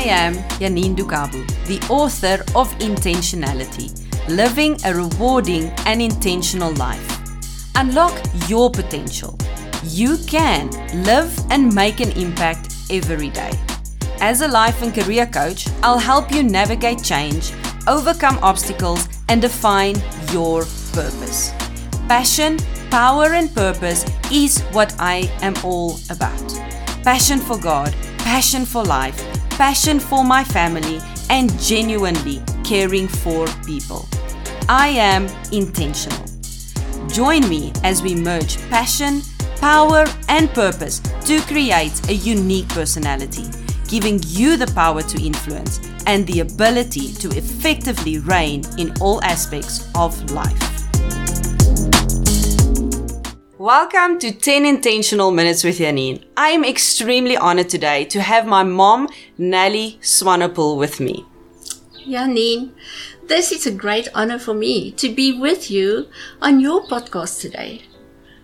I am Janine Dukabu, the author of Intentionality Living a Rewarding and Intentional Life. Unlock your potential. You can live and make an impact every day. As a life and career coach, I'll help you navigate change, overcome obstacles, and define your purpose. Passion, power, and purpose is what I am all about. Passion for God, passion for life, passion for my family, and genuinely caring for people. I am intentional. Join me as we merge passion, power, and purpose to create a unique personality, giving you the power to influence and the ability to effectively reign in all aspects of life. Welcome to 10 Intentional Minutes with Janine. I am extremely honored today to have my mom, Nelly Swanepoel, with me. Janine, this is a great honor for me to be with you on your podcast today.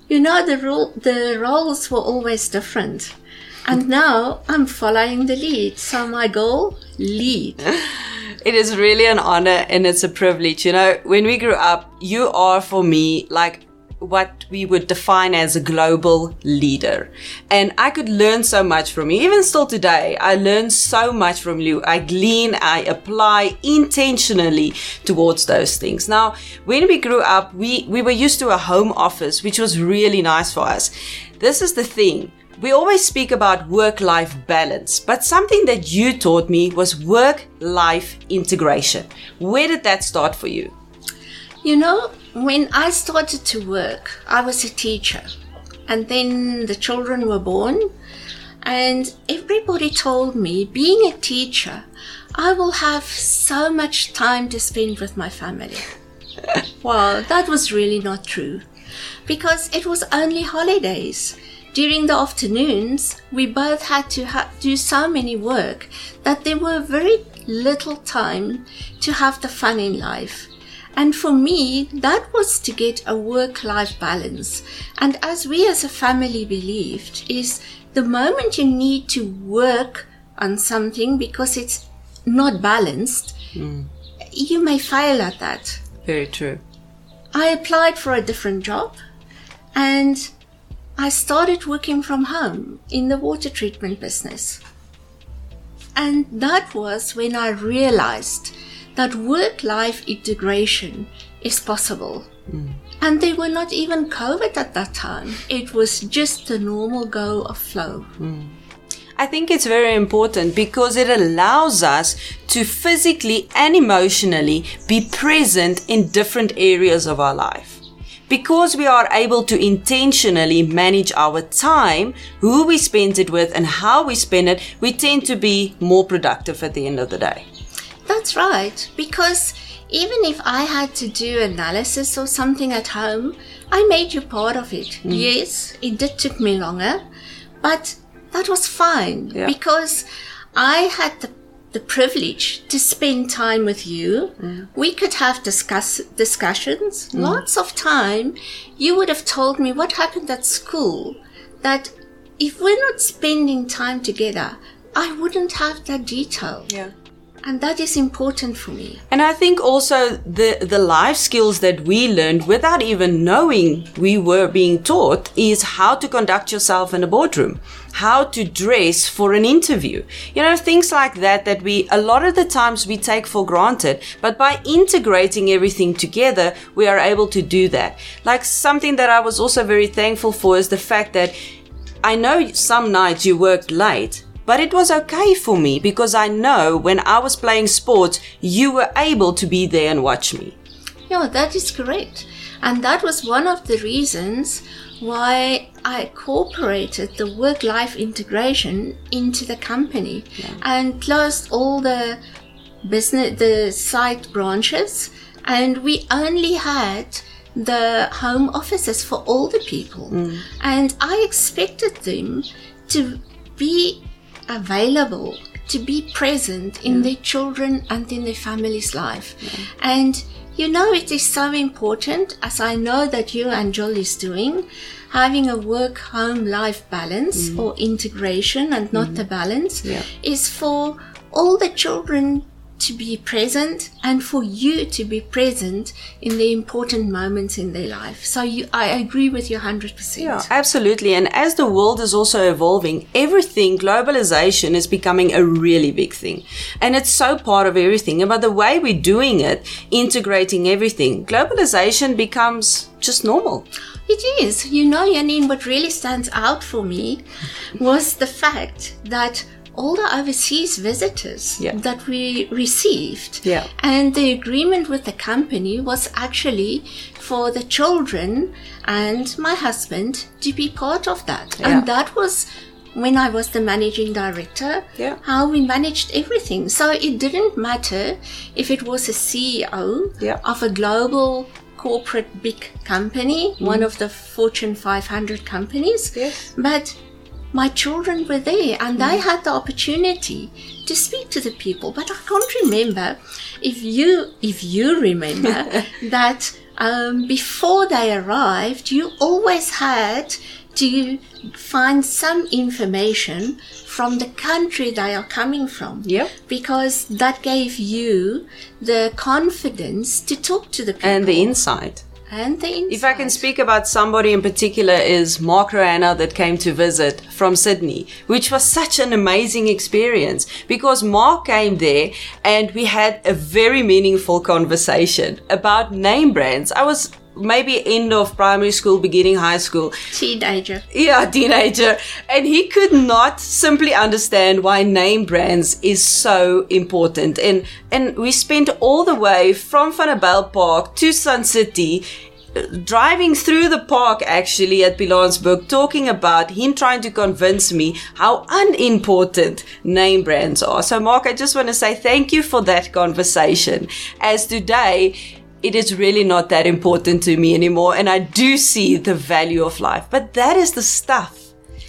You know, the, role, the roles were always different. And now I'm following the lead. So my goal, lead. It is really an honor and it's a privilege. You know, when we grew up, you are for me like what we would define as a global leader. And I could learn so much from you. Even still today, I learn so much from you. I glean, I apply intentionally towards those things. Now, when we grew up, we, we were used to a home office, which was really nice for us. This is the thing. We always speak about work life balance, but something that you taught me was work life integration. Where did that start for you? You know, when I started to work, I was a teacher. And then the children were born. And everybody told me, being a teacher, I will have so much time to spend with my family. well, that was really not true. Because it was only holidays. During the afternoons, we both had to ha- do so many work that there were very little time to have the fun in life. And for me, that was to get a work life balance. And as we as a family believed, is the moment you need to work on something because it's not balanced, mm. you may fail at that. Very true. I applied for a different job and I started working from home in the water treatment business. And that was when I realized that work life integration is possible. Mm. And they were not even COVID at that time. It was just the normal go of flow. Mm. I think it's very important because it allows us to physically and emotionally be present in different areas of our life. Because we are able to intentionally manage our time, who we spend it with, and how we spend it, we tend to be more productive at the end of the day. That's right, because even if I had to do analysis or something at home, I made you part of it. Mm. Yes, it did took me longer, but that was fine yeah. because I had the the privilege to spend time with you. Mm. We could have discuss discussions, mm. lots of time. You would have told me what happened at school. That if we're not spending time together, I wouldn't have that detail. Yeah and that is important for me. And i think also the the life skills that we learned without even knowing we were being taught is how to conduct yourself in a boardroom how to dress for an interview. You know things like that that we a lot of the times we take for granted but by integrating everything together we are able to do that. Like something that i was also very thankful for is the fact that I know some nights you worked late, but it was okay for me because I know when I was playing sports, you were able to be there and watch me. Yeah, that is correct. And that was one of the reasons why I incorporated the work life integration into the company yeah. and closed all the business, the site branches. And we only had the home offices for all the people. Mm. And I expected them to be available to be present in yeah. their children and in their family's life. Yeah. And you know, it is so important, as I know that you and Joel is doing, having a work home life balance mm. or integration and not mm. the balance yeah. is for all the children to be present and for you to be present in the important moments in their life. So you, I agree with you 100%. Yeah, absolutely. And as the world is also evolving, everything, globalization is becoming a really big thing. And it's so part of everything. And by the way we're doing it, integrating everything, globalization becomes just normal. It is. You know, Janine, what really stands out for me was the fact that all the overseas visitors Yeah. that we received. Yeah. And the agreement with the company was actually for the children and my husband to be part of that. Yeah. And that was when I was the managing director, Yeah. how we managed everything. So it didn't matter if it was a CEO Yeah. of a global corporate big company, one of the Fortune 500 companies. Mm. Yes. But my children were there and they had the opportunity to speak to the people. But I can't remember if you if you remember that um, before they arrived, you always had to find some information from the country they are coming from. Yep. Because that gave you the confidence to talk to the people. And the insight. And the If I can speak about somebody in particular is Mark Roanna that came to visit from Sydney, which was such an amazing experience because Mark came there and we had a very meaningful conversation about name brands. I was maybe end of primary school, beginning high school. Teenager. Yeah, teenager. And he could not simply understand why name brands is so important. And and we spent all the way from Vanderbijlpark to Sun City driving through the park actually at Pilanesberg talking about him trying to convince me how unimportant name brands are. So Mark, I just want to say thank you for that conversation. As today it is really not that important to me anymore. And I do see the value of life. But that is the stuff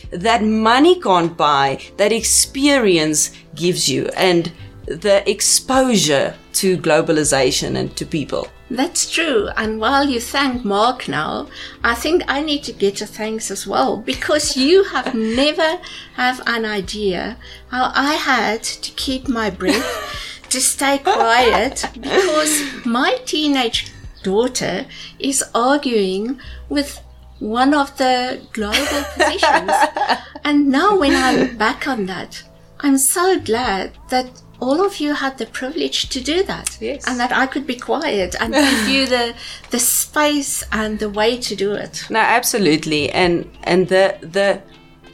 that money can't buy, that experience gives you, and the exposure to globalization and to people. That's true. And while you thank Mark now, I think I need to get a thanks as well because you have never have an idea how I had to keep my breath to stay quiet because my teenage daughter is arguing with one of the global positions. and now when I look back on that, I'm so glad that all of you had the privilege to do that. Yes. And that I could be quiet and give you the the space and the way to do it. No, absolutely. And and the the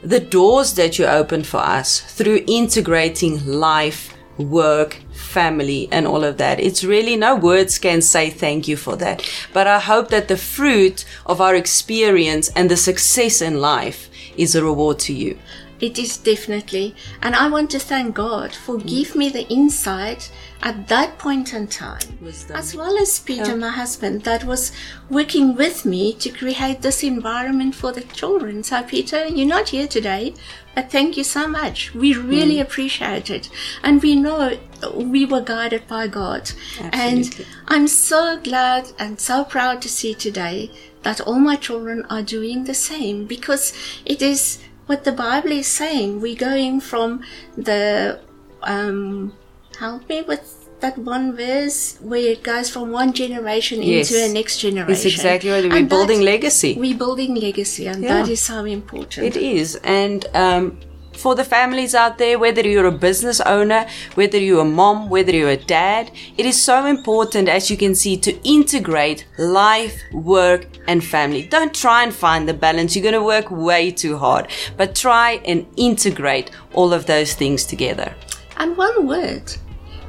the doors that you open for us through integrating life, work, family and all of that. It's really no words can say thank you for that. But I hope that the fruit of our experience and the success in life is a reward to you. It is definitely. And I want to thank God for give me the insight at that point in time. Wisdom. As well as Peter, my husband, that was working with me to create this environment for the children. So Peter, you're not here today, but thank you so much. We really mm. appreciate it. And we know we were guided by God. Absolutely. And I'm so glad and so proud to see today that all my children are doing the same because it is what the Bible is saying. We're going from the, um, help me with that one verse where it goes from one generation Yes. into the next generation. It's exactly what we're And building legacy. We're building legacy, and Yeah. that is so important. It is. And um, for the families out there, whether you're a business owner, whether you're a mom, whether you're a dad, it is so important, as you can see, to integrate life, work, and family. Don't try and find the balance. You're going to work way too hard, but try and integrate all of those things together. And one word.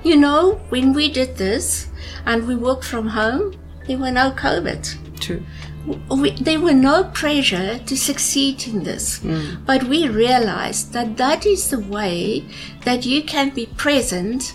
You know, when we did this and we worked from home, there were no COVID. True. We, there were no pressure to succeed in this. Mm. But we realized that that is the way that you can be present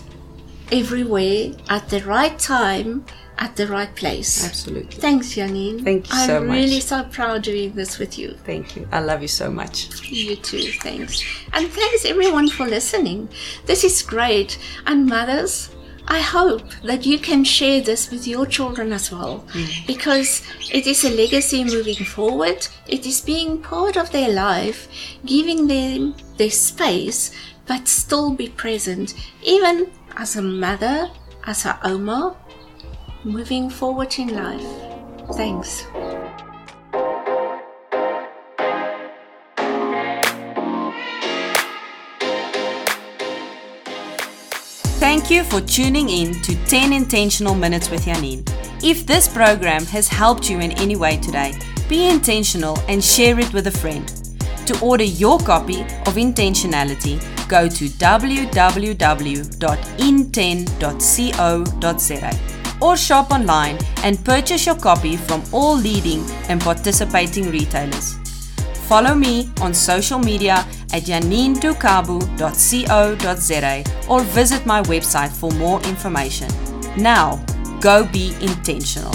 everywhere at the right time, at the right place. Absolutely. Thanks, Janine. Thank you I'm so much. really so proud doing this with you. Thank you. I love you so much. You too, thanks. And thanks everyone for listening. This is great. And mothers, I hope that you can share this with your children as well mm. because it is a legacy moving forward. It is being part of their life, giving them their space, but still be present, even as a mother, as a Oma, moving forward in life. Thanks. Thank you for tuning in to 10 Intentional Minutes with Janine. If this program has helped you in any way today, be intentional and share it with a friend. To order your copy of Intentionality, go to www.inten.co.za or shop online and purchase your copy from all leading and participating retailers. Follow me on social media at janinedukabu.co.za or visit my website for more information. Now, go be intentional.